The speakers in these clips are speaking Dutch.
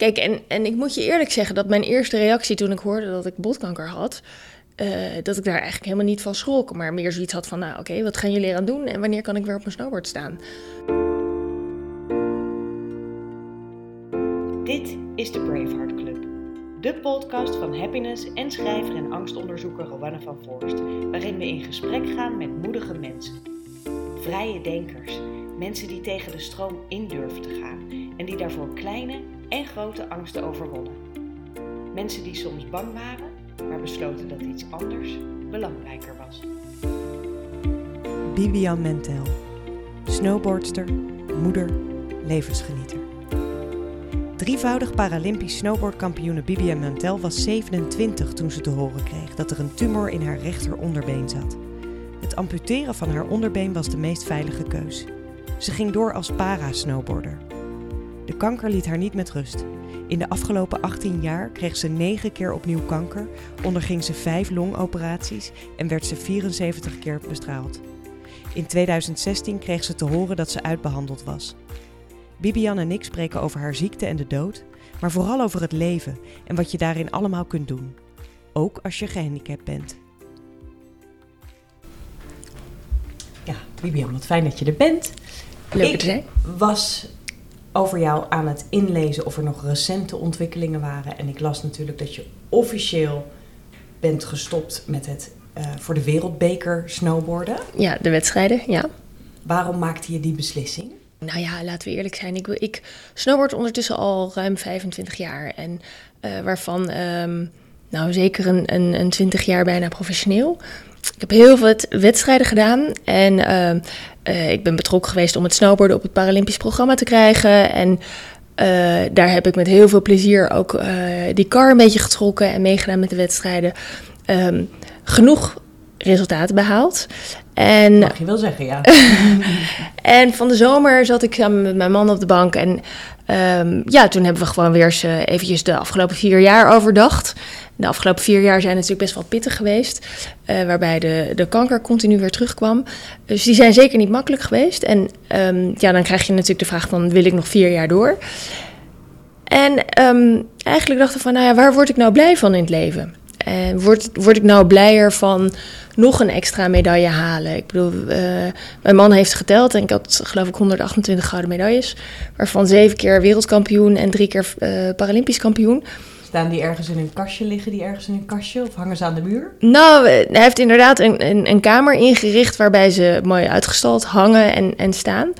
kijk, en, en ik moet je eerlijk zeggen dat mijn eerste reactie toen ik hoorde dat ik botkanker had, eh, dat ik daar eigenlijk helemaal niet van schrok, maar meer zoiets had van, nou oké, wat gaan jullie eraan doen en wanneer kan ik weer op mijn snowboard staan? Dit is de Braveheart Club, de podcast van happiness en schrijver en angstonderzoeker Rowanne van Voorst, waarin we in gesprek gaan met moedige mensen. Vrije denkers, mensen die tegen de stroom in durven te gaan en die daarvoor kleine en grote angsten overwonnen. Mensen die soms bang waren, maar besloten dat iets anders belangrijker was. Bibian Mentel, snowboardster, moeder, levensgenieter. Drievoudig Paralympisch snowboardkampioene Bibian Mentel was 27 toen ze te horen kreeg dat er een tumor in haar rechteronderbeen zat. Het amputeren van haar onderbeen was de meest veilige keus. Ze ging door als para-snowboarder. De kanker liet haar niet met rust. In de afgelopen 18 jaar kreeg ze 9 keer opnieuw kanker, onderging ze 5 longoperaties en werd ze 74 keer bestraald. In 2016 kreeg ze te horen dat ze uitbehandeld was. Bibian en ik spreken over haar ziekte en de dood, maar vooral over het leven en wat je daarin allemaal kunt doen. Ook als je gehandicapt bent. Ja, Bibian, wat fijn dat je er bent. Leuk te zijn. was over jou aan het inlezen of er nog recente ontwikkelingen waren. En ik las natuurlijk dat je officieel bent gestopt met het uh, voor de wereldbeker snowboarden. Ja, de wedstrijden, ja. Waarom maakte je die beslissing? Nou ja, laten we eerlijk zijn. Ik, ik snowboard ondertussen al ruim 25 jaar. En uh, waarvan um, nou zeker een, een, een 20 jaar bijna professioneel. Ik heb heel veel wedstrijden gedaan en uh, uh, ik ben betrokken geweest om het snowboarden op het Paralympisch programma te krijgen. En uh, daar heb ik met heel veel plezier ook die car een beetje getrokken en meegedaan met de wedstrijden. Um, genoeg resultaten behaald. En, Mag je wel zeggen, ja. en van de zomer zat ik samen met mijn man op de bank. En um, ja, toen hebben we gewoon weer eens uh, eventjes de afgelopen vier jaar overdacht. De afgelopen vier jaar zijn natuurlijk best wel pittig geweest. Uh, waarbij de, de kanker continu weer terugkwam. Dus die zijn zeker niet makkelijk geweest. En um, ja, dan krijg je natuurlijk de vraag van, wil ik nog vier jaar door? En um, eigenlijk dachten we van, nou ja, waar word ik nou blij van in het leven? En word, word ik nou blijer van nog een extra medaille halen? Ik bedoel, uh, mijn man heeft geteld en ik had geloof ik 128 gouden medailles. Waarvan zeven keer wereldkampioen en drie keer uh, Paralympisch kampioen. Staan die ergens in een kastje? Liggen die ergens in een kastje? Of hangen ze aan de muur? Nou, hij heeft inderdaad een, een, een kamer ingericht waarbij ze mooi uitgestald hangen en, en staan.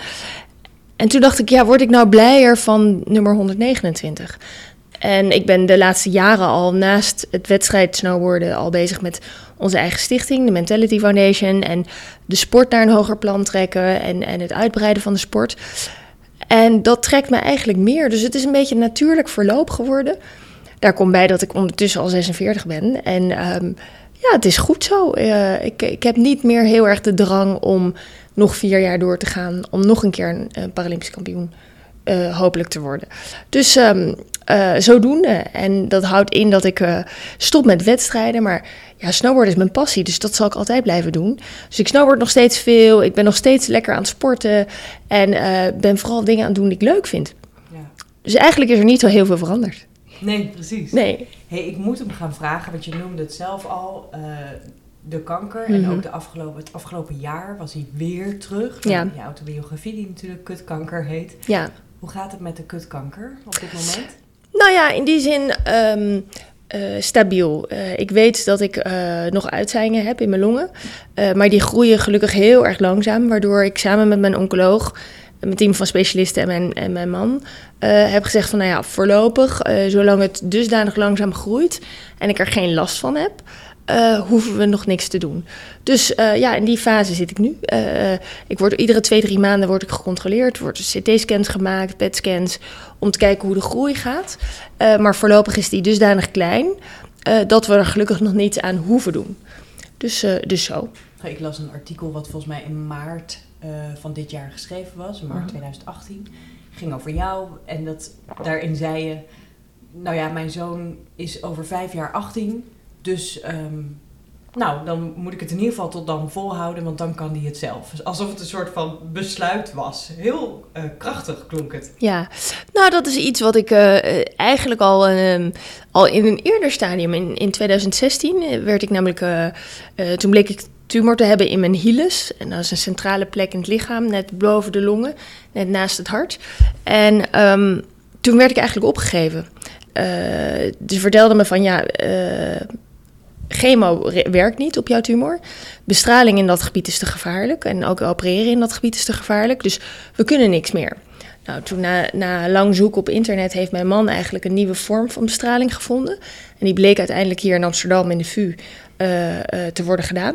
En toen dacht ik, ja, word ik nou blijer van nummer 129? En ik ben de laatste jaren al naast het wedstrijd snowboarden al bezig met onze eigen stichting, de Mentality Foundation. En de sport naar een hoger plan trekken en, en het uitbreiden van de sport. En dat trekt me eigenlijk meer. Dus het is een beetje een natuurlijk verloop geworden. Daar komt bij dat ik ondertussen al 46 ben. En um, ja, het is goed zo. Uh, ik, ik heb niet meer heel erg de drang om nog vier jaar door te gaan. Om nog een keer een, een Paralympisch kampioen uh, hopelijk te worden. Dus um, uh, zodoende. En dat houdt in dat ik uh, stop met wedstrijden. Maar ja, snowboarden is mijn passie, dus dat zal ik altijd blijven doen. Dus ik snowboard nog steeds veel. Ik ben nog steeds lekker aan het sporten. En ben vooral dingen aan het doen die ik leuk vind. Ja. Dus eigenlijk is er niet zo heel veel veranderd. Nee, precies. Nee. Hey, ik moet hem gaan vragen, want je noemde het zelf al. de kanker. Mhm. En ook de afgelopen, het afgelopen jaar was hij weer terug. Ja. Je autobiografie, die natuurlijk kutkanker heet. Ja. Hoe gaat het met de kutkanker op dit moment? Nou ja, in die zin um, uh, stabiel. Uh, ik weet dat ik uh, nog uitzaaiingen heb in mijn longen. maar die groeien gelukkig heel erg langzaam. Waardoor ik samen met mijn oncoloog, mijn team van specialisten en mijn, en mijn man... heb gezegd van nou ja, voorlopig, zolang het dusdanig langzaam groeit... en ik er geen last van heb... Uh, hoeven we nog niks te doen. Dus uh, ja, in die fase zit ik nu. Uh, ik word iedere twee, drie maanden word ik gecontroleerd. Er worden CT-scans gemaakt, PET-scans, om te kijken hoe de groei gaat. maar voorlopig is die dusdanig klein dat we er gelukkig nog niets aan hoeven doen. Dus, dus zo. Ik las een artikel wat volgens mij in maart van dit jaar geschreven was, maart 2018. Ging over jou en dat, daarin zei je... Nou ja, mijn zoon is over vijf jaar 18... Dus um, nou, dan moet ik het in ieder geval tot dan volhouden, want dan kan die het zelf. Dus alsof het een soort van besluit was. Heel uh, krachtig klonk het. Ja, nou dat is iets wat ik uh, eigenlijk al, uh, al in een eerder stadium, in, in 2016, werd ik namelijk, toen bleek ik tumor te hebben in mijn hilus. En dat is een centrale plek in het lichaam, net boven de longen, net naast het hart. En um, toen werd ik eigenlijk opgegeven. ze vertelde me van ja chemo werkt niet op jouw tumor. Bestraling in dat gebied is te gevaarlijk. En ook opereren in dat gebied is te gevaarlijk. Dus we kunnen niks meer. Nou, toen na, na lang zoeken op internet heeft mijn man eigenlijk een nieuwe vorm van bestraling gevonden. En die bleek uiteindelijk hier in Amsterdam in de VU uh, te worden gedaan.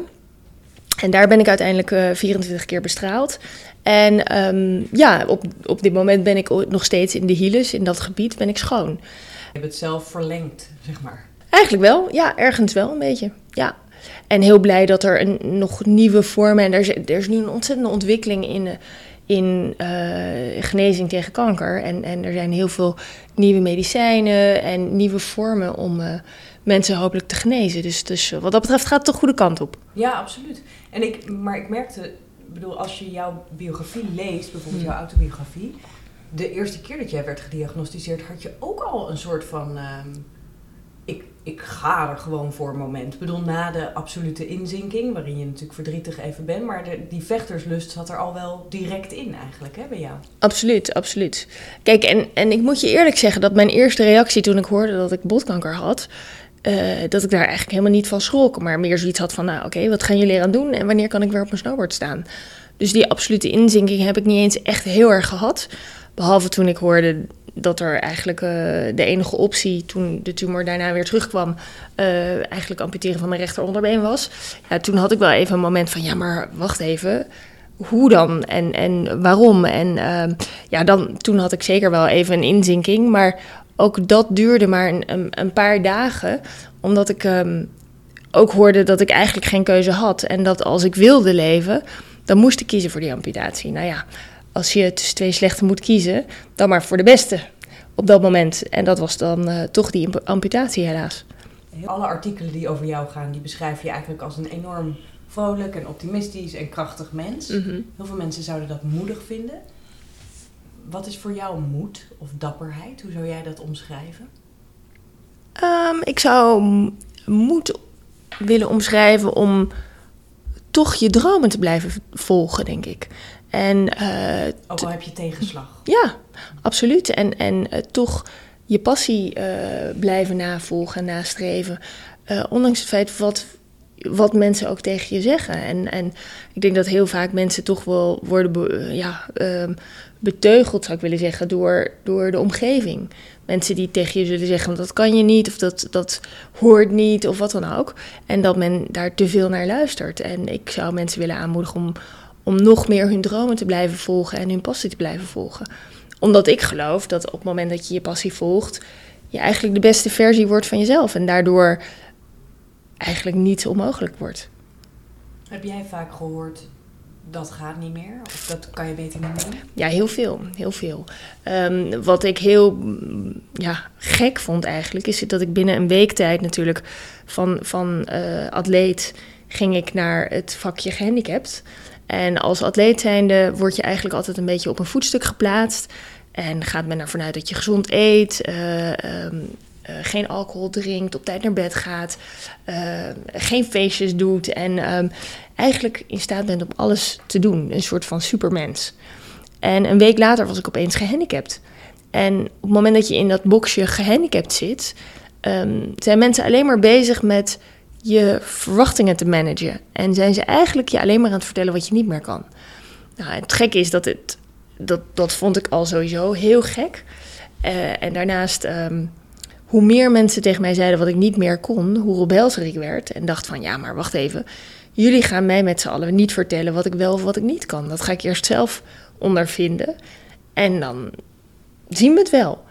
En daar ben ik uiteindelijk uh, 24 keer bestraald. En um, ja, op, op dit moment ben ik nog steeds in de hielen, in dat gebied ben ik schoon. Je hebt het zelf verlengd, zeg maar. Eigenlijk wel, ja, ergens wel een beetje. Ja. En heel blij dat er een, nog nieuwe vormen. En er is, er is nu een ontzettende ontwikkeling in, in uh, genezing tegen kanker. En, en er zijn heel veel nieuwe medicijnen en nieuwe vormen om uh, mensen hopelijk te genezen. Dus, dus wat dat betreft gaat het de goede kant op. Ja, absoluut. En ik, maar ik merkte, bedoel, als je jouw biografie leest, bijvoorbeeld jouw autobiografie. De eerste keer dat jij werd gediagnosticeerd, had je ook al een soort van. Uh, ik, ik ga er gewoon voor een moment. Ik bedoel, na de absolute inzinking, waarin je natuurlijk verdrietig even bent, maar de, die vechterslust zat er al wel direct in eigenlijk, hè, bij jou? Absoluut, absoluut. Kijk, en, en ik moet je eerlijk zeggen dat mijn eerste reactie toen ik hoorde dat ik botkanker had, uh, dat ik daar eigenlijk helemaal niet van schrok, maar meer zoiets had van, nou oké, wat gaan jullie eraan doen en wanneer kan ik weer op mijn snowboard staan? Dus die absolute inzinking heb ik niet eens echt heel erg gehad. Behalve toen ik hoorde dat er eigenlijk uh, de enige optie toen de tumor daarna weer terugkwam, uh, eigenlijk amputeren van mijn rechteronderbeen was. Ja, toen had ik wel even een moment van, ja, maar wacht even, hoe dan en, en waarom? En ja, dan, toen had ik zeker wel even een inzinking, maar ook dat duurde maar een, een, paar dagen, omdat ik um, ook hoorde dat ik eigenlijk geen keuze had en dat als ik wilde leven, dan moest ik kiezen voor die amputatie. Nou ja, als je tussen twee slechte moet kiezen, dan maar voor de beste op dat moment. En dat was dan uh, toch die amputatie helaas. Alle artikelen die over jou gaan, die beschrijf je eigenlijk als een enorm vrolijk en optimistisch en krachtig mens. Mm -hmm. Heel veel mensen zouden dat moedig vinden. Wat is voor jou moed of dapperheid? Hoe zou jij dat omschrijven? Um, ik zou moed willen omschrijven om toch je dromen te blijven volgen, denk ik. En, uh, Ook al heb je tegenslag. Ja, absoluut. En, en uh, toch je passie uh, blijven navolgen en nastreven. ondanks het feit wat, wat mensen ook tegen je zeggen. En, en ik denk dat heel vaak mensen toch wel worden be, ja, ehm, beteugeld, zou ik willen zeggen, door, door de omgeving. Mensen die tegen je zullen zeggen, dat kan je niet, of dat, dat hoort niet, of wat dan ook. En dat men daar te veel naar luistert. En ik zou mensen willen aanmoedigen om om nog meer hun dromen te blijven volgen en hun passie te blijven volgen. Omdat ik geloof dat op het moment dat je je passie volgt, je eigenlijk de beste versie wordt van jezelf en daardoor eigenlijk niets onmogelijk wordt. Heb jij vaak gehoord dat gaat niet meer? Of dat kan je beter niet doen? Ja, heel veel. Heel veel. Um, wat ik heel ja, gek vond eigenlijk, is dat ik binnen een week tijd natuurlijk van, van uh, atleet ging ik naar het vakje gehandicapt. En als atleet zijnde word je eigenlijk altijd een beetje op een voetstuk geplaatst. En gaat men ervan uit dat je gezond eet, uh, um, uh, geen alcohol drinkt, op tijd naar bed gaat, uh, geen feestjes doet en um, eigenlijk in staat bent om alles te doen. Een soort van supermens. En een week later was ik opeens gehandicapt. En op het moment dat je in dat boxje gehandicapt zit, um, zijn mensen alleen maar bezig met je verwachtingen te managen. En zijn ze eigenlijk je alleen maar aan het vertellen wat je niet meer kan. Nou, het gekke is dat het, dat, dat vond ik al sowieso heel gek. Uh, en daarnaast, um, hoe meer mensen tegen mij zeiden wat ik niet meer kon, hoe rebelser ik werd. En dacht van, ja, maar wacht even. Jullie gaan mij met z'n allen niet vertellen wat ik wel of wat ik niet kan. Dat ga ik eerst zelf ondervinden. En dan zien we het wel.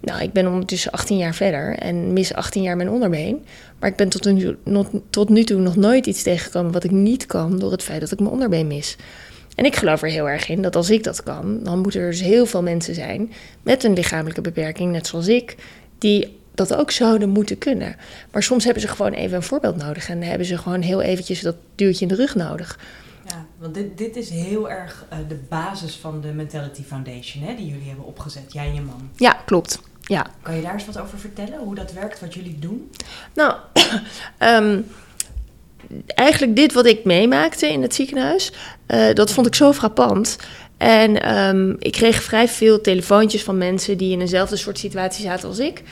Nou, ik ben ondertussen 18 jaar verder en mis 18 jaar mijn onderbeen. Maar ik ben tot nu, tot nu toe nog nooit iets tegengekomen wat ik niet kan door het feit dat ik mijn onderbeen mis. En ik geloof er heel erg in dat als ik dat kan, dan moeten er dus heel veel mensen zijn met een lichamelijke beperking, net zoals ik, die dat ook zouden moeten kunnen. Maar soms hebben ze gewoon even een voorbeeld nodig en hebben ze gewoon heel eventjes dat duwtje in de rug nodig. Ja, want dit, dit is heel erg uh, de basis van de Mentality Foundation hè, die jullie hebben opgezet, jij en je man. Ja, klopt. Ja. Kan je daar eens wat over vertellen, hoe dat werkt, wat jullie doen? Nou, um, eigenlijk dit wat ik meemaakte in het ziekenhuis, uh, dat vond ik zo frappant. En um, ik kreeg vrij veel telefoontjes van mensen die in eenzelfde soort situatie zaten als ik.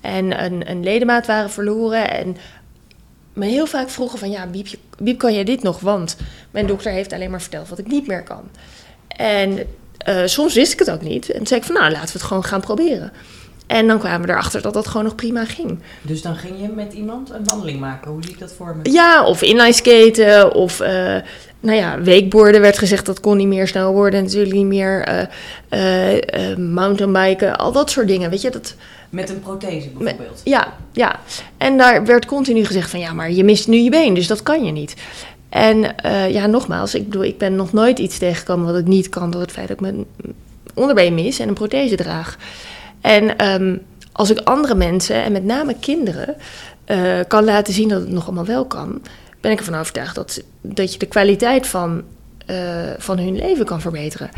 En een, een ledemaat waren verloren. En me heel vaak vroegen van, ja, Biep, Biep, kan jij dit nog? Want mijn dokter heeft alleen maar verteld wat ik niet meer kan. En uh, soms wist ik het ook niet. En toen zei ik van, nou, laten we het gewoon gaan proberen. En dan kwamen we erachter dat dat gewoon nog prima ging. Dus dan ging je met iemand een wandeling maken? Hoe zie ik dat voor me? Ja, of inline skaten, of uh, nou ja, weekboarden werd gezegd dat kon niet meer, snowboarden natuurlijk niet meer, uh, mountainbiken, al dat soort dingen, weet je. Dat, met een prothese bijvoorbeeld? Ja, ja. En daar werd continu gezegd van ja, maar je mist nu je been, dus dat kan je niet. En ja, nogmaals, ik bedoel, ik ben nog nooit iets tegengekomen wat ik niet kan door het feit dat ik mijn onderbeen mis en een prothese draag. En um, als ik andere mensen, en met name kinderen, uh, kan laten zien dat het nog allemaal wel kan, ben ik ervan overtuigd dat, dat je de kwaliteit van, uh, van hun leven kan verbeteren.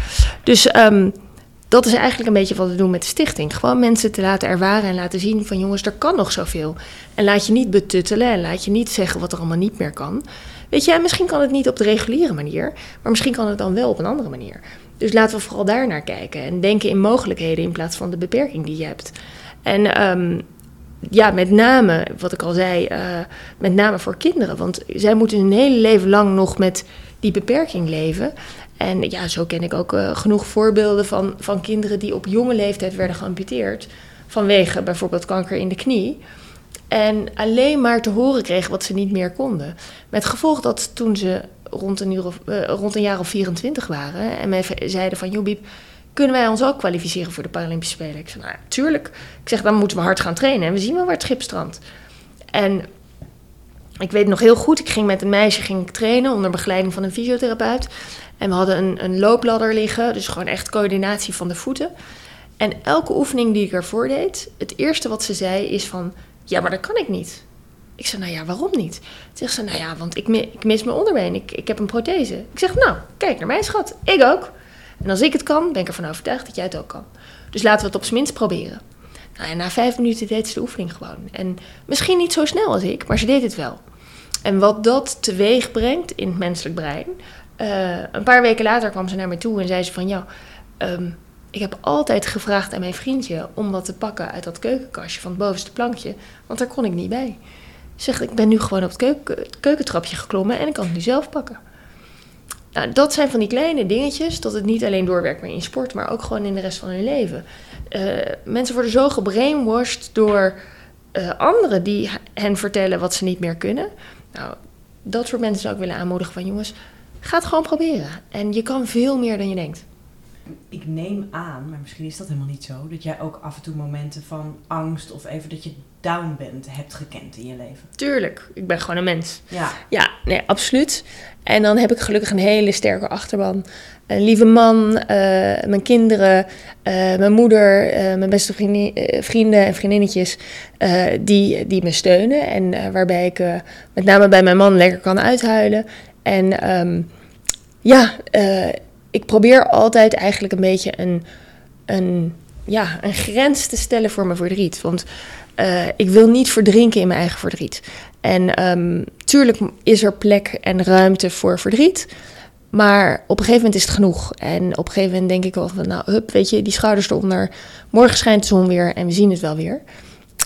Dus um, dat is eigenlijk een beetje wat we doen met de stichting. Gewoon mensen te laten ervaren en laten zien van jongens, er kan nog zoveel. En laat je niet betuttelen en laat je niet zeggen wat er allemaal niet meer kan. Weet je, misschien kan het niet op de reguliere manier, maar misschien kan het dan wel op een andere manier. Dus laten we vooral daar naar kijken en denken in mogelijkheden in plaats van de beperking die je hebt. En um, ja, met name, wat ik al zei, uh, met name voor kinderen. Want zij moeten hun hele leven lang nog met die beperking leven. En ja, zo ken ik ook uh, genoeg voorbeelden van, van kinderen die op jonge leeftijd werden geamputeerd. Vanwege bijvoorbeeld kanker in de knie. En alleen maar te horen kregen wat ze niet meer konden. Met gevolg dat toen ze rond een, uur of, uh, rond een jaar of 24 waren en mij zeiden van... joh Biep, kunnen wij ons ook kwalificeren voor de Paralympische Spelen? Ik zei, nou tuurlijk. Ik zeg, dan moeten we hard gaan trainen en we zien wel waar het schip strandt. En ik weet nog heel goed, ik ging met een meisje ging ik trainen onder begeleiding van een fysiotherapeut. En we hadden een, een loopladder liggen, dus gewoon echt coördinatie van de voeten. En elke oefening die ik ervoor deed, het eerste wat ze zei is van... Ja, maar dat kan ik niet. Ik zei, nou ja, waarom niet? Toen zegt ze, nou ja, want ik, ik mis mijn onderbeen. Ik, ik heb een prothese. Ik zeg, nou, kijk naar mij, schat. Ik ook. En als ik het kan, ben ik ervan overtuigd dat jij het ook kan. Dus laten we het op zijn minst proberen. Nou, en na vijf minuten deed ze de oefening gewoon. En misschien niet zo snel als ik, maar ze deed het wel. En wat dat teweeg brengt in het menselijk brein. Uh, een paar weken later kwam ze naar me toe en zei ze van... ja, um, ik heb altijd gevraagd aan mijn vriendje om wat te pakken uit dat keukenkastje van het bovenste plankje. Want daar kon ik niet bij. Zegt, ik ben nu gewoon op het keuken, keukentrapje geklommen en ik kan het nu zelf pakken. Nou, dat zijn van die kleine dingetjes, dat het niet alleen doorwerkt maar in sport, maar ook gewoon in de rest van hun leven. Uh, mensen worden zo gebrainwashed door uh, anderen die hen vertellen wat ze niet meer kunnen. Nou, dat soort mensen zou ik willen aanmoedigen van jongens, ga het gewoon proberen. En je kan veel meer dan je denkt. Ik neem aan, maar misschien is dat helemaal niet zo, dat jij ook af en toe momenten van angst of even dat je down bent, hebt gekend in je leven. Tuurlijk, ik ben gewoon een mens. Ja. Ja, nee, absoluut. En dan heb ik gelukkig een hele sterke achterban. Een lieve man, uh, mijn kinderen, uh, mijn moeder, uh, mijn beste vrienden en vriendinnetjes die, die me steunen. En waarbij ik met name bij mijn man lekker kan uithuilen. En um, ja, ik probeer altijd eigenlijk een beetje een, een, ja, een grens te stellen voor mijn verdriet. Want uh, ik wil niet verdrinken in mijn eigen verdriet. En um, tuurlijk is er plek en ruimte voor verdriet. Maar op een gegeven moment is het genoeg. En op een gegeven moment denk ik wel van, nou, hup, weet je, die schouders eronder. Morgen schijnt de zon weer en we zien het wel weer.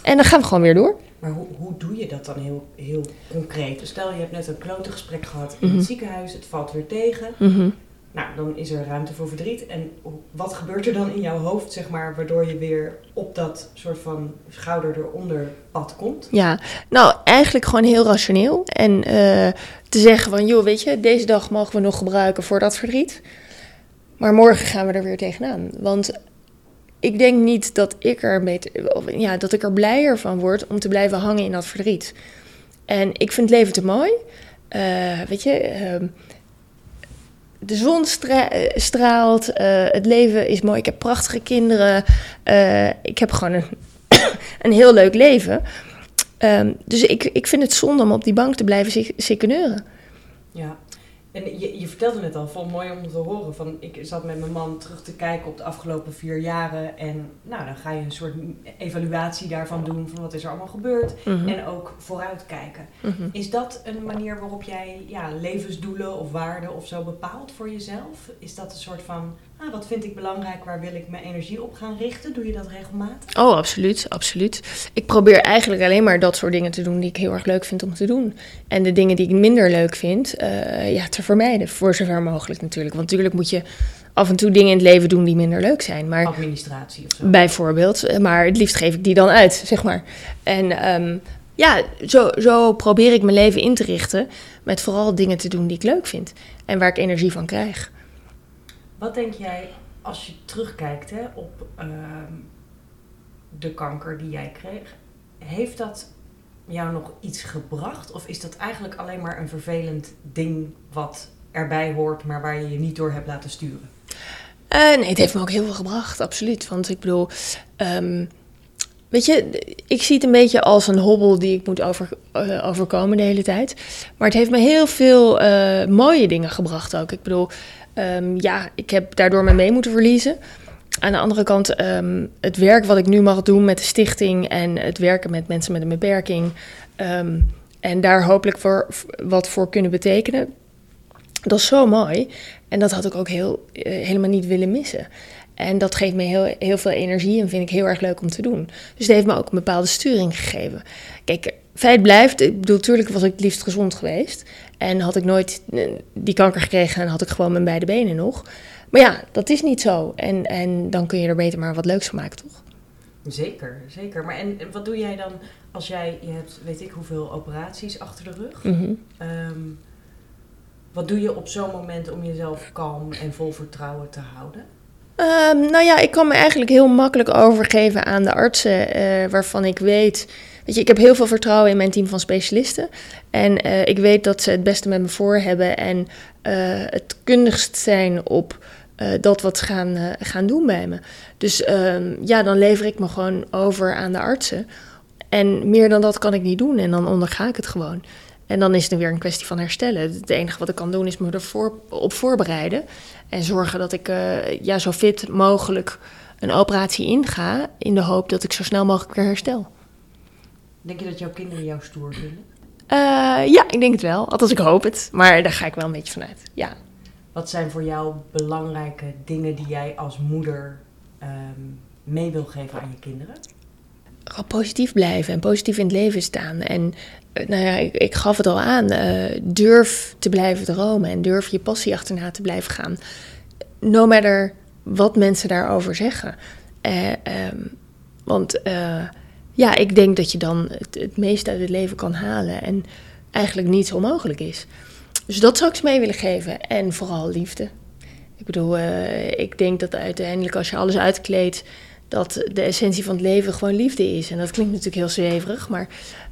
En dan gaan we gewoon weer door. Maar hoe, hoe doe je dat dan heel, heel concreet? Dus stel, je hebt net een klote gesprek gehad in mm -hmm. het ziekenhuis, het valt weer tegen. Mm -hmm. Nou, dan is er ruimte voor verdriet. En wat gebeurt er dan in jouw hoofd, zeg maar, waardoor je weer op dat soort van schouder eronder pad komt? Ja, nou, eigenlijk gewoon heel rationeel. En uh, te zeggen van, joh, weet je, deze dag mogen we nog gebruiken voor dat verdriet. Maar morgen gaan we er weer tegenaan. Want ik denk niet dat ik er, of, ja, dat ik er blijer van word om te blijven hangen in dat verdriet. En ik vind het leven te mooi. Uh, weet je, uh, de zon stra straalt, uh, het leven is mooi. Ik heb prachtige kinderen. Ik heb gewoon een, een heel leuk leven. Ehm, dus ik, ik vind het zonde om op die bank te blijven sikkeneuren. Ja, en je, je vertelde het al, vond mooi om te horen. Van, ik zat met mijn man terug te kijken op de afgelopen vier jaren. En nou, dan ga je een soort evaluatie daarvan doen. Van wat is er allemaal gebeurd. Mhm. En ook vooruitkijken. Mm Is dat een manier waarop jij ja, levensdoelen of waarden of zo bepaalt voor jezelf? Is dat een soort van ah, wat vind ik belangrijk, waar wil ik mijn energie op gaan richten? Doe je dat regelmatig? Oh, absoluut, absoluut. Ik probeer eigenlijk alleen maar dat soort dingen te doen die ik heel erg leuk vind om te doen. En de dingen die ik minder leuk vind, uh, ja, te vermijden, voor zover mogelijk natuurlijk. Want natuurlijk moet je af en toe dingen in het leven doen die minder leuk zijn. Maar, Administratie of zo. Bijvoorbeeld, eh, maar het liefst geef ik die dan uit, zeg maar. En um, ja, zo, zo probeer ik mijn leven in te richten met vooral dingen te doen die ik leuk vind en waar ik energie van krijg. Wat denk jij als je terugkijkt hè, op ehm, de kanker die jij kreeg? Heeft dat jou nog iets gebracht? Of is dat eigenlijk alleen maar een vervelend ding wat erbij hoort, maar waar je je niet door hebt laten sturen? Uh, nee, het heeft me ook heel veel gebracht, absoluut. Want ik bedoel, um, weet je, ik zie het een beetje als een hobbel die ik moet uh, overkomen de hele tijd. Maar het heeft me heel veel uh, mooie dingen gebracht ook. Ik bedoel, Um, ja, ik heb daardoor mijn mee moeten verliezen. Aan de andere kant, um, het werk wat ik nu mag doen met de stichting en het werken met mensen met een beperking. Um, en daar hopelijk voor, wat voor kunnen betekenen. Dat is zo mooi. En dat had ik ook heel, uh, helemaal niet willen missen. En dat geeft me heel, heel veel energie en vind ik heel erg leuk om te doen. Dus het heeft me ook een bepaalde sturing gegeven. Kijk, feit blijft, ik bedoel, natuurlijk was ik het liefst gezond geweest. En had ik nooit eh, die kanker gekregen en had ik gewoon mijn beide benen nog. Maar ja, dat is niet zo. En, en dan kun je er beter maar wat leuks van maken, toch? Zeker, zeker. Maar en wat doe jij dan als jij, je hebt weet ik hoeveel operaties achter de rug. Mm wat doe je op zo'n moment om jezelf kalm en vol vertrouwen te houden? Um, nou ja, ik kan me eigenlijk heel makkelijk overgeven aan de artsen uh, waarvan ik weet Ik heb heel veel vertrouwen in mijn team van specialisten. En uh, ik weet dat ze het beste met me voor hebben en uh, het kundigst zijn op uh, dat wat gaan, gaan doen bij me. Dus ehm, ja, dan lever ik me gewoon over aan de artsen. En meer dan dat kan ik niet doen en dan onderga ik het gewoon. En dan is het weer een kwestie van herstellen. Het enige wat ik kan doen is me ervoor op voorbereiden. En zorgen dat ik ja, zo fit mogelijk een operatie inga. In de hoop dat ik zo snel mogelijk weer herstel. Denk je dat jouw kinderen jou stoer vinden? Uh, ja, ik denk het wel. Althans, ik hoop het. Maar daar ga ik wel een beetje vanuit. Ja. Wat zijn voor jou belangrijke dingen die jij als moeder um, mee wil geven aan je kinderen? Gewoon positief blijven en positief in het leven staan. En uh, nou ja, ik, ik, gaf het al aan. Uh, durf te blijven dromen en durf je passie achterna te blijven gaan. No matter wat mensen daarover zeggen. Um, want ja, ik denk dat je dan het, het meeste uit het leven kan halen en eigenlijk niets onmogelijk is. Dus dat zou ik ze mee willen geven. En vooral liefde. Ik bedoel, uh, ik denk dat uiteindelijk als je alles uitkleedt, dat de essentie van het leven gewoon liefde is. En dat klinkt natuurlijk heel zweverig, maar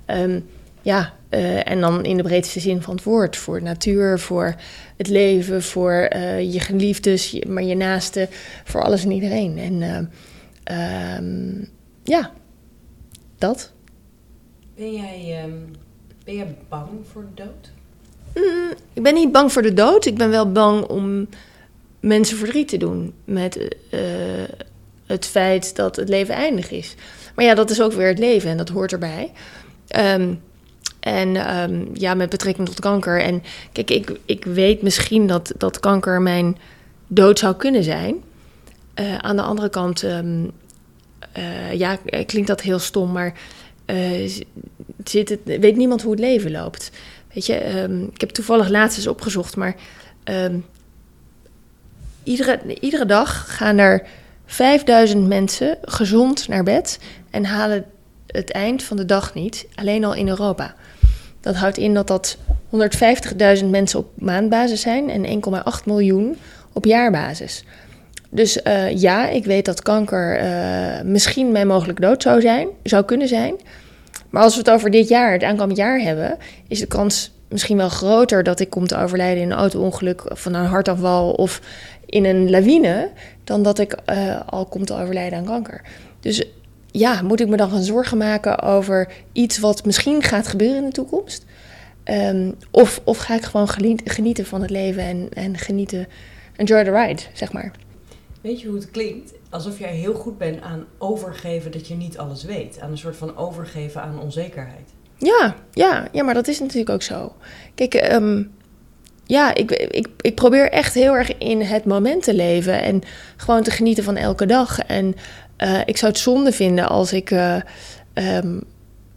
um, ja, uh, en dan in de breedste zin van het woord. Voor natuur, voor het leven, voor uh, je geliefdes, maar je naasten, voor alles en iedereen. En um, ja, dat. Ben jij, um, ben jij bang voor de dood? Mm, ik ben niet bang voor de dood. Ik ben wel bang om mensen verdriet te doen met uh, het feit dat het leven eindig is. Maar ja, dat is ook weer het leven en dat hoort erbij. Um, en um, ja, met betrekking tot kanker. En kijk, ik, ik weet misschien dat, dat kanker mijn dood zou kunnen zijn. Uh, aan de andere kant um, uh, ja, klinkt dat heel stom, maar uh, zit het, weet niemand hoe het leven loopt. Weet je, um, ik heb toevallig laatst eens opgezocht, maar um, iedere, iedere dag gaan er 5000 mensen gezond naar bed en halen het eind van de dag niet, alleen al in Europa. Dat houdt in dat dat 150.000 mensen op maandbasis zijn en 1,8 miljoen op jaarbasis. Dus uh, ja, ik weet dat kanker uh, misschien mijn mogelijk dood zou zijn, zou kunnen zijn. Maar als we het over dit jaar, het aankomend jaar hebben, is de kans misschien wel groter dat ik kom te overlijden in een auto-ongeluk van een hartafval of in een lawine, dan dat ik uh, al kom te overlijden aan kanker. Dus ja, moet ik me dan gaan zorgen maken over iets wat misschien gaat gebeuren in de toekomst? Ehm, of, of ga ik gewoon genieten van het leven en, en genieten, enjoy the ride, zeg maar. Weet je hoe het klinkt? Alsof jij heel goed bent aan overgeven dat je niet alles weet. Aan een soort van overgeven aan onzekerheid. Ja, ja, ja maar dat is natuurlijk ook zo. Kijk, ehm, ja, ik, ik, ik probeer echt heel erg in het moment te leven en gewoon te genieten van elke dag. En uh, ik zou het zonde vinden als ik uh, um,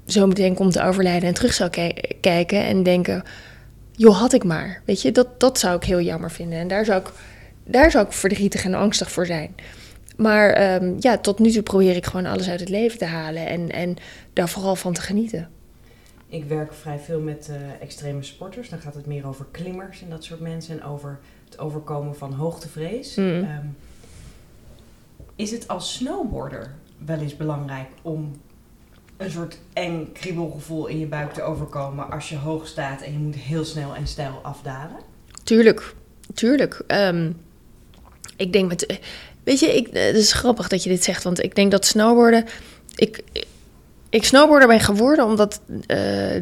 zo meteen kom te overlijden en terug zou kijken en denken: joh, had ik maar. Weet je, dat, dat zou ik heel jammer vinden. En daar zou ik, daar zou ik verdrietig en angstig voor zijn. Maar um, ja, tot nu toe probeer ik gewoon alles uit het leven te halen en, en daar vooral van te genieten. Ik werk vrij veel met uh, extreme sporters. Dan gaat het meer over klimmers en dat soort mensen. En over het overkomen van hoogtevrees. Mm. Um, is het als snowboarder wel eens belangrijk om een soort eng kriebelgevoel in je buik te overkomen als je hoog staat en je moet heel snel en stijl afdalen? Tuurlijk, tuurlijk. Um, ik denk met. Weet je, ik, het is grappig dat je dit zegt, want ik denk dat snowboarden. Ik, ik snowboarder ben geworden omdat uh,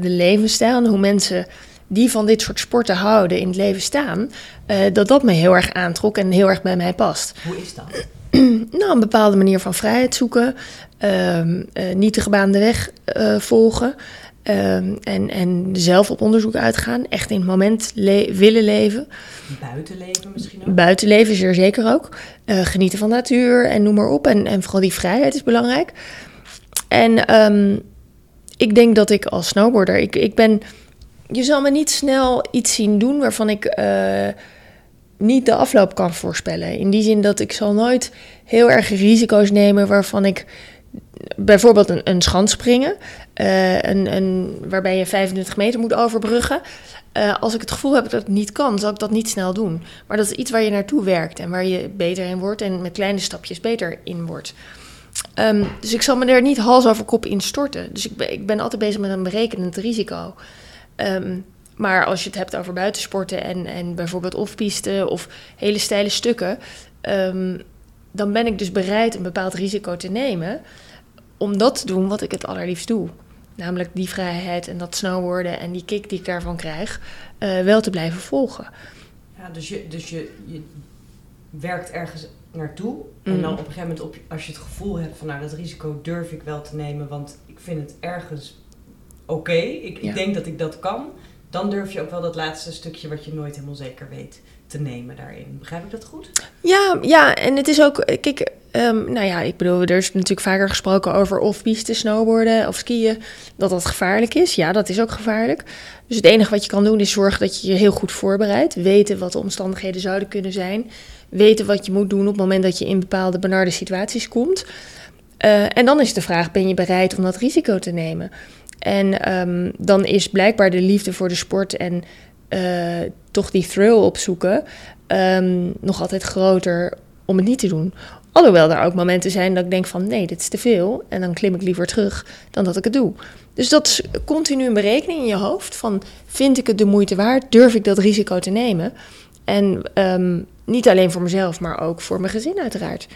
de levensstijl en hoe mensen die van dit soort sporten houden in het leven staan, uh, dat dat me heel erg aantrok en heel erg bij mij past. Hoe is dat? nou, een bepaalde manier van vrijheid zoeken, uh, niet de gebaande weg volgen um, en, en zelf op onderzoek uitgaan, echt in het moment le willen leven. Buitenleven misschien ook? Buitenleven zeer zeker ook. Uh, genieten van de natuur en noem maar op. En, en vooral die vrijheid is belangrijk. En um, ik denk dat ik als snowboarder, ik, ik ben, je zal me niet snel iets zien doen waarvan ik niet de afloop kan voorspellen. In die zin dat ik zal nooit heel erg risico's nemen waarvan ik bijvoorbeeld een, een schans springen, uh, een, een, waarbij je 25 meter moet overbruggen. Uh, als ik het gevoel heb dat het niet kan, zal ik dat niet snel doen. Maar dat is iets waar je naartoe werkt en waar je beter in wordt en met kleine stapjes beter in wordt. Um, dus ik zal me er niet hals over kop in storten. Dus ik ben, ik ben altijd bezig met een berekenend risico. Um, maar als je het hebt over buitensporten en, en bijvoorbeeld off-piste of hele steile stukken, um, dan ben ik dus bereid een bepaald risico te nemen om dat te doen wat ik het allerliefst doe. Namelijk die vrijheid en dat snowboarden en die kick die ik daarvan krijg, uh, wel te blijven volgen. Ja, dus je, dus je, je werkt ergens naartoe. En dan mm. op een gegeven moment, op, als je het gevoel hebt van nou, dat risico durf ik wel te nemen, want ik vind het ergens oké. Ik, ik denk dat ik dat kan dan durf je ook wel dat laatste stukje wat je nooit helemaal zeker weet te nemen daarin. Begrijp ik dat goed? Ja, ja en het is ook, kijk, um, nou ja, ik bedoel, er is natuurlijk vaker gesproken over off-piste snowboarden of skiën, dat dat gevaarlijk is. Ja, dat is ook gevaarlijk. Dus het enige wat je kan doen is zorgen dat je je heel goed voorbereidt, weten wat de omstandigheden zouden kunnen zijn, weten wat je moet doen op het moment dat je in bepaalde benarde situaties komt. Uh, en dan is de vraag: ben je bereid om dat risico te nemen? En um, dan is blijkbaar de liefde voor de sport en uh, toch die thrill opzoeken um, nog altijd groter om het niet te doen. Alhoewel er ook momenten zijn dat ik denk van nee, dit is te veel. En dan klim ik liever terug dan dat ik het doe. Dus dat is continu een berekening in je hoofd van vind ik het de moeite waard? Durf ik dat risico te nemen? En um, niet alleen voor mezelf, maar ook voor mijn gezin uiteraard.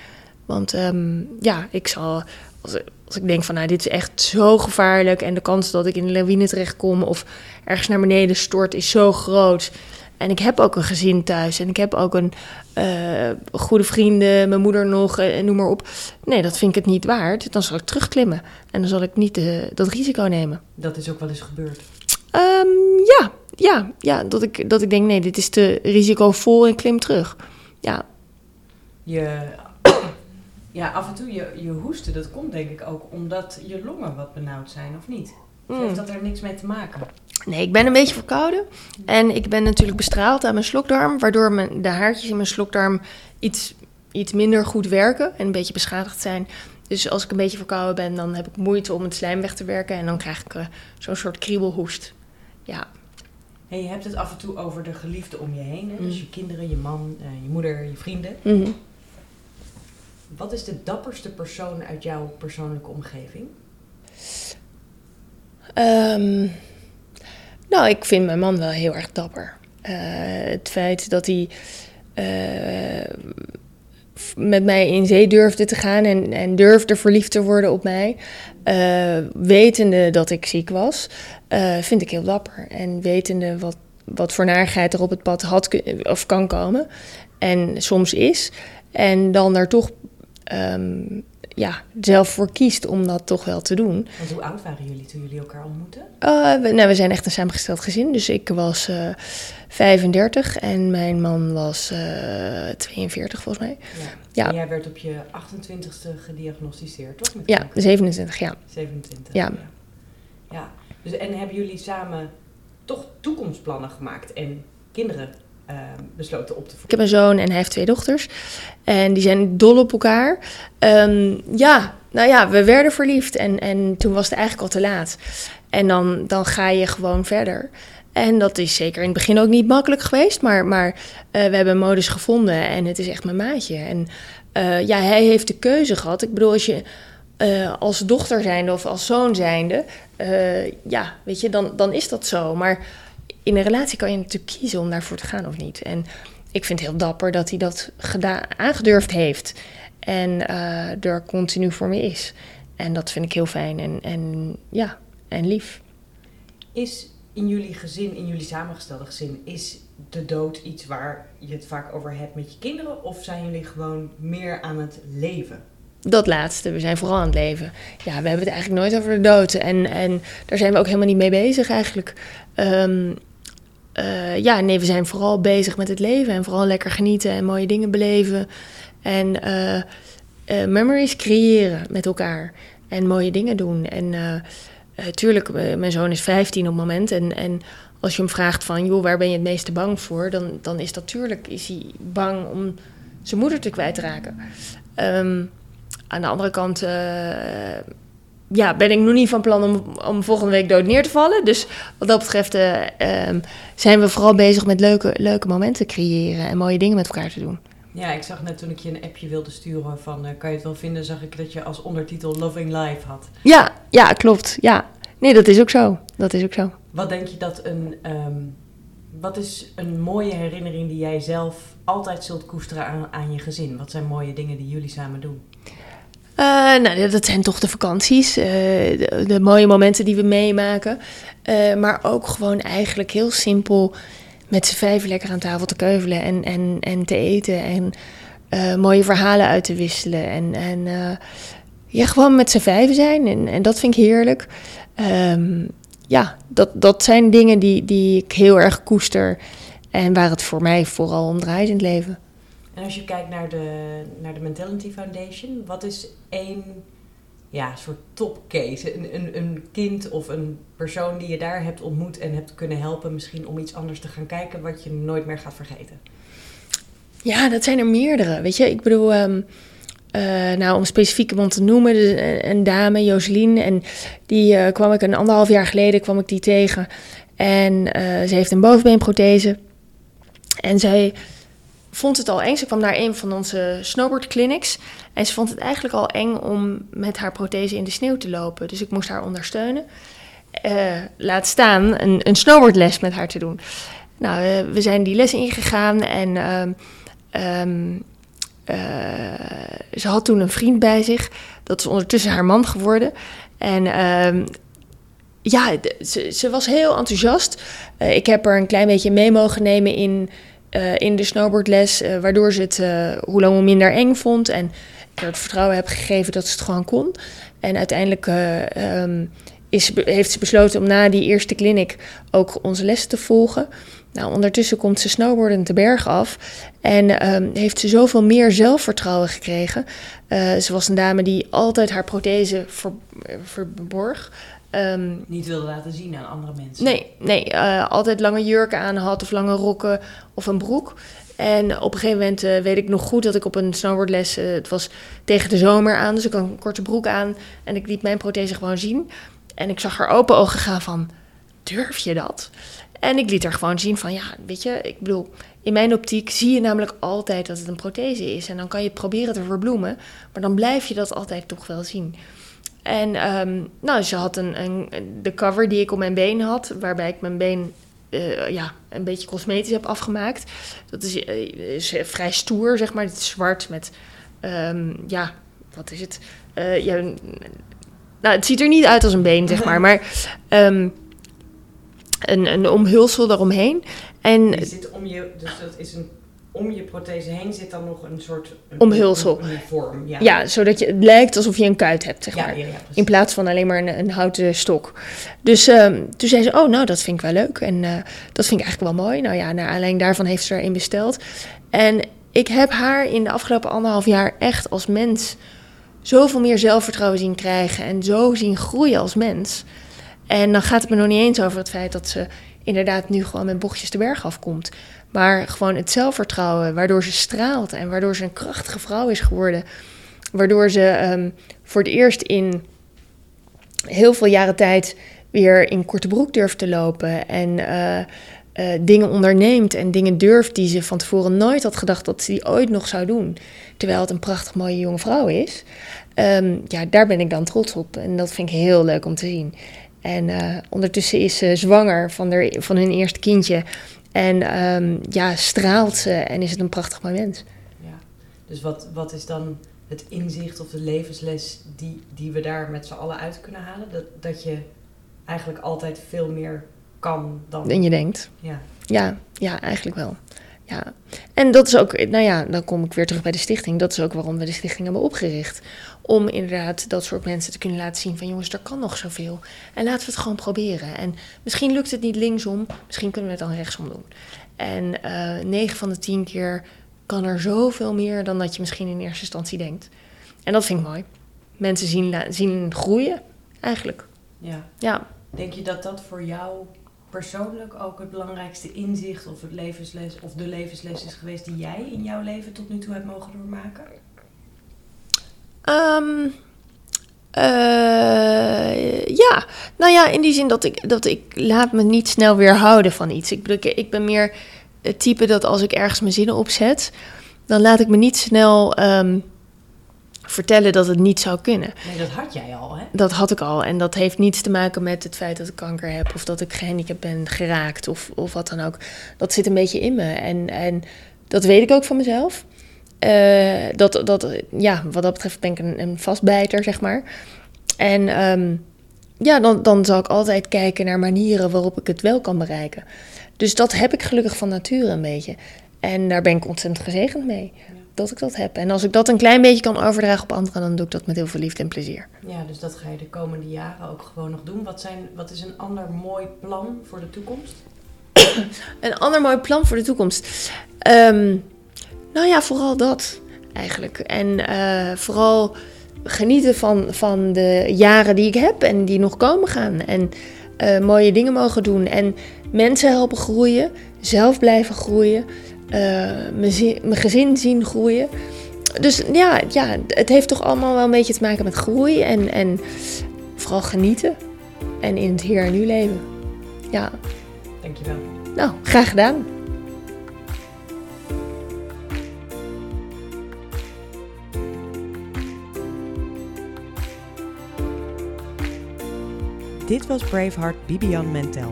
Want um, ja, ik zal als, als ik denk van nou, dit is echt zo gevaarlijk en de kans dat ik in een lawine terechtkom of ergens naar beneden stort is zo groot. En ik heb ook een gezin thuis en ik heb ook een uh, goede vrienden, mijn moeder nog en noem maar op. Nee, dat vind ik het niet waard. Dan zal ik terugklimmen en dan zal ik niet uh, dat risico nemen. Dat is ook wel eens gebeurd? Um, ja, ja, ja dat, ik, dat ik denk nee, dit is te risicovol en klim terug. Ja. Je ja, af en toe je, je hoesten, dat komt denk ik ook omdat je longen wat benauwd zijn, of niet? Of heeft mm. dat er niks mee te maken? Nee, ik ben een beetje verkouden. En ik ben natuurlijk bestraald aan mijn slokdarm, waardoor mijn, de haartjes in mijn slokdarm iets, iets minder goed werken en een beetje beschadigd zijn. Dus als ik een beetje verkouden ben, dan heb ik moeite om het slijm weg te werken en dan krijg ik uh, zo'n soort kriebelhoest. Ja. Hey, je hebt het af en toe over de geliefde om je heen. Hè? Dus mm. je kinderen, je man, uh, je moeder, je vrienden. Mm wat is de dapperste persoon uit jouw persoonlijke omgeving? Um, nou, ik vind mijn man wel heel erg dapper. Uh, het feit dat hij f- met mij in zee durfde te gaan en, en durfde verliefd te worden op mij, eh, wetende dat ik ziek was, eh, vind ik heel dapper. En wetende wat, wat voor narigheid er op het pad had of kan komen en soms is. En dan er toch ehm, ja, zelf voor kiest om dat toch wel te doen. Want hoe oud waren jullie toen jullie elkaar ontmoetten? Uh, we, nou, we zijn echt een samengesteld gezin. Dus ik was uh, 35 en mijn man was uh, 42 volgens mij. Ja. Ja. En jij werd op je 28ste gediagnosticeerd, toch? Met Ja, kanker? 27, ja. 27. Ja. ja. Dus, en hebben jullie samen toch toekomstplannen gemaakt en kinderen eh, besloten op te Ik heb een zoon en hij heeft twee dochters. En die zijn dol op elkaar. Ehm, ja, nou ja, we werden verliefd. En, en toen was het eigenlijk al te laat. En dan, dan ga je gewoon verder. En dat is zeker in het begin ook niet makkelijk geweest. Maar, maar uh, we hebben modus gevonden en het is echt mijn maatje. En uh, ja, hij heeft de keuze gehad. Ik bedoel, als je uh, als dochter zijnde of als zoon zijnde... Uh, ja, weet je, dan, dan is dat zo. Maar in een relatie kan je natuurlijk kiezen om daarvoor te gaan of niet. En ik vind het heel dapper dat hij dat gedaan, aangedurfd heeft. En uh, er continu voor me is. En dat vind ik heel fijn en, en, ja, en lief. Is in jullie gezin, in jullie samengestelde gezin, is de dood iets waar je het vaak over hebt met je kinderen? Of zijn jullie gewoon meer aan het leven? Dat laatste, we zijn vooral aan het leven. Ja, we hebben het eigenlijk nooit over de dood. En, en daar zijn we ook helemaal niet mee bezig eigenlijk. Um, uh, ja, nee, we zijn vooral bezig met het leven. En vooral lekker genieten en mooie dingen beleven. En uh, uh, memories creëren met elkaar. En mooie dingen doen. En tuurlijk, mijn zoon is 15 op het moment. En, en als je hem vraagt van, joh, waar ben je het meeste bang voor? Dan, dan is natuurlijk is hij bang om zijn moeder te kwijtraken. Um, aan de andere kant ja, ben ik nog niet van plan om, om volgende week dood neer te vallen. Dus wat dat betreft uh, um, zijn we vooral bezig met leuke, leuke momenten creëren en mooie dingen met elkaar te doen. Ja, ik zag net toen ik je een appje wilde sturen van uh, kan je het wel vinden, zag ik dat je als ondertitel Loving Life had. Ja, ja, klopt. Ja. Nee, dat is ook zo. Dat is ook zo. Wat denk je dat een. Um, wat is een mooie herinnering die jij zelf altijd zult koesteren aan, aan je gezin? Wat zijn mooie dingen die jullie samen doen? Uh, nou, dat zijn toch de vakanties, uh, de, mooie momenten die we meemaken. Uh, maar ook gewoon eigenlijk heel simpel met z'n vijf lekker aan tafel te keuvelen en, en, en te eten. En mooie verhalen uit te wisselen. En, en ja, gewoon met z'n vijf zijn. En, en dat vind ik heerlijk. Um, ja, dat, dat zijn dingen die, die ik heel erg koester. En waar het voor mij vooral om draait in het leven. En als je kijkt naar de, naar de Mentality Foundation, wat is één ja, soort topcase? Een, een, een kind of een persoon die je daar hebt ontmoet en hebt kunnen helpen, misschien om iets anders te gaan kijken wat je nooit meer gaat vergeten? Ja, dat zijn er meerdere. Weet je, ik bedoel, um, uh, nou om specifiek iemand te noemen, dus een, dame, Joselien, en die uh, kwam ik een anderhalf jaar geleden kwam ik die tegen. En uh, ze heeft een bovenbeenprothese. En zij vond het al eng. Ze kwam naar een van onze snowboard clinics. En ze vond het eigenlijk al eng om met haar prothese in de sneeuw te lopen. Dus ik moest haar ondersteunen. Uh, laat staan een, een snowboardles met haar te doen. Nou, uh, we zijn die les ingegaan en uh, um, ze had toen een vriend bij zich. Dat is ondertussen haar man geworden. En ehm, ja, ze, ze, was heel enthousiast. Ik heb er een klein beetje mee mogen nemen in, uh, in de snowboardles, uh, waardoor ze het hoe lang hoe minder eng vond. En ik het vertrouwen heb gegeven dat ze het gewoon kon. En uiteindelijk um, is, heeft ze besloten om na die eerste clinic ook onze lessen te volgen. Nou, ondertussen komt ze snowboarden te bergen af en um, heeft ze zoveel meer zelfvertrouwen gekregen. ze was een dame die altijd haar prothese ver, verborg. Um, niet wilde laten zien aan andere mensen. Nee, nee uh, altijd lange jurken aan had of lange rokken of een broek. En op een gegeven moment uh, weet ik nog goed dat ik op een snowboardles, uh, het was tegen de zomer aan, dus ik had een korte broek aan en ik liet mijn prothese gewoon zien. En ik zag haar open ogen gaan van, durf je dat? En ik liet haar gewoon zien van, ja, weet je, ik bedoel, in mijn optiek zie je namelijk altijd dat het een prothese is. En dan kan je het proberen te verbloemen, maar dan blijf je dat altijd toch wel zien. En um, nou, ze had een, een, de cover die ik op mijn been had, waarbij ik mijn been eh, ja, een beetje cosmetisch heb afgemaakt. Dat is, eh, is eh, vrij stoer, zeg maar. Het is zwart met, ehm, ja, wat is het? Ja, nou, het ziet er niet uit als een been, zeg maar. Maar ehm, een, een omhulsel eromheen. En zit om je, dus dat is een, om je prothese heen zit dan nog een soort... Een, Omhulsel. Vorm, ja. ja, zodat je, het lijkt alsof je een kuit hebt, zeg ja, maar. ja. In plaats van alleen maar een, een houten stok. Dus ehm, toen zei ze, oh, nou, dat vind ik wel leuk. En eh, dat vind ik eigenlijk wel mooi. Nou ja, naar aanleiding daarvan heeft ze er een besteld. En ik heb haar in de afgelopen anderhalf jaar echt als mens zoveel meer zelfvertrouwen zien krijgen. En zo zien groeien als mens. En dan gaat het me nog niet eens over het feit dat ze inderdaad nu gewoon met bochtjes de berg afkomt. Maar gewoon het zelfvertrouwen, waardoor ze straalt en waardoor ze een krachtige vrouw is geworden. Waardoor ze ehm, voor het eerst in heel veel jaren tijd weer in korte broek durft te lopen. En eh, eh, dingen onderneemt en dingen durft die ze van tevoren nooit had gedacht dat ze die ooit nog zou doen. Terwijl het een prachtig mooie jonge vrouw is. Ehm, ja, daar ben ik dan trots op. En dat vind ik heel leuk om te zien. En eh, ondertussen is ze zwanger van, haar, van hun eerste kindje. En ehm, ja, straalt ze en is het een prachtig moment. Ja. Dus wat, wat is dan het inzicht of de levensles die, die we daar met z'n allen uit kunnen halen? Dat, dat je eigenlijk altijd veel meer kan dan... En je denkt, Ja, ja, ja, eigenlijk wel. Ja. En dat is ook, nou ja, dan kom ik weer terug bij de stichting. Dat is ook waarom we de stichting hebben opgericht. Om inderdaad dat soort mensen te kunnen laten zien van jongens, er kan nog zoveel. En laten we het gewoon proberen. En misschien lukt het niet linksom, misschien kunnen we het dan rechtsom doen. En eh 9 van de 10 keer kan er zoveel meer dan dat je misschien in eerste instantie denkt. En dat vind ik mooi. Mensen zien, zien groeien, eigenlijk. ja. Ja. Denk je dat dat voor jou persoonlijk ook het belangrijkste inzicht of het levensles of de levensles is geweest die jij in jouw leven tot nu toe hebt mogen doormaken? Ehm, eh, ja, nou ja, in die zin dat ik, dat ik laat me niet snel weerhouden van iets. Ik, bedoel, ik, ik ben meer het type dat als ik ergens mijn zinnen opzet, dan laat ik me niet snel ehm, vertellen dat het niet zou kunnen. Nee, dat had jij al, hè? Dat had ik al en dat heeft niets te maken met het feit dat ik kanker heb of dat ik gehandicapt ben geraakt of, of wat dan ook. Dat zit een beetje in me en, en dat weet ik ook van mezelf. Eh, dat, dat, ja, wat dat betreft ben ik een, een vastbijter, zeg maar. En ehm, ja, dan, dan zal ik altijd kijken naar manieren waarop ik het wel kan bereiken. Dus dat heb ik gelukkig van nature een beetje. En daar ben ik ontzettend gezegend mee dat ik dat heb. En als ik dat een klein beetje kan overdragen op anderen, dan doe ik dat met heel veel liefde en plezier. Ja, dus dat ga je de komende jaren ook gewoon nog doen. Wat, zijn, wat is een ander mooi plan voor de toekomst? Een ander mooi plan voor de toekomst. Ehm, nou ja, vooral dat eigenlijk. En eh, vooral genieten van, van de jaren die ik heb en die nog komen gaan. En eh, mooie dingen mogen doen. En mensen helpen groeien. Zelf blijven groeien. eh, mijn zi- mijn gezin zien groeien. Dus ja, ja, het heeft toch allemaal wel een beetje te maken met groei. En, en vooral genieten. En in het hier en nu leven. Ja, Dankjewel. nou, graag gedaan. Dit was Braveheart Bibian Mentel.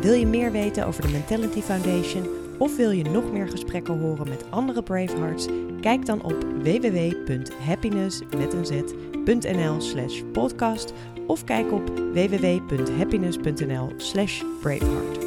Wil je meer weten over de Mentality Foundation of wil je nog meer gesprekken horen met andere Bravehearts? Kijk dan op www.happiness.nl slash podcast of kijk op www.happiness.nl slash braveheart.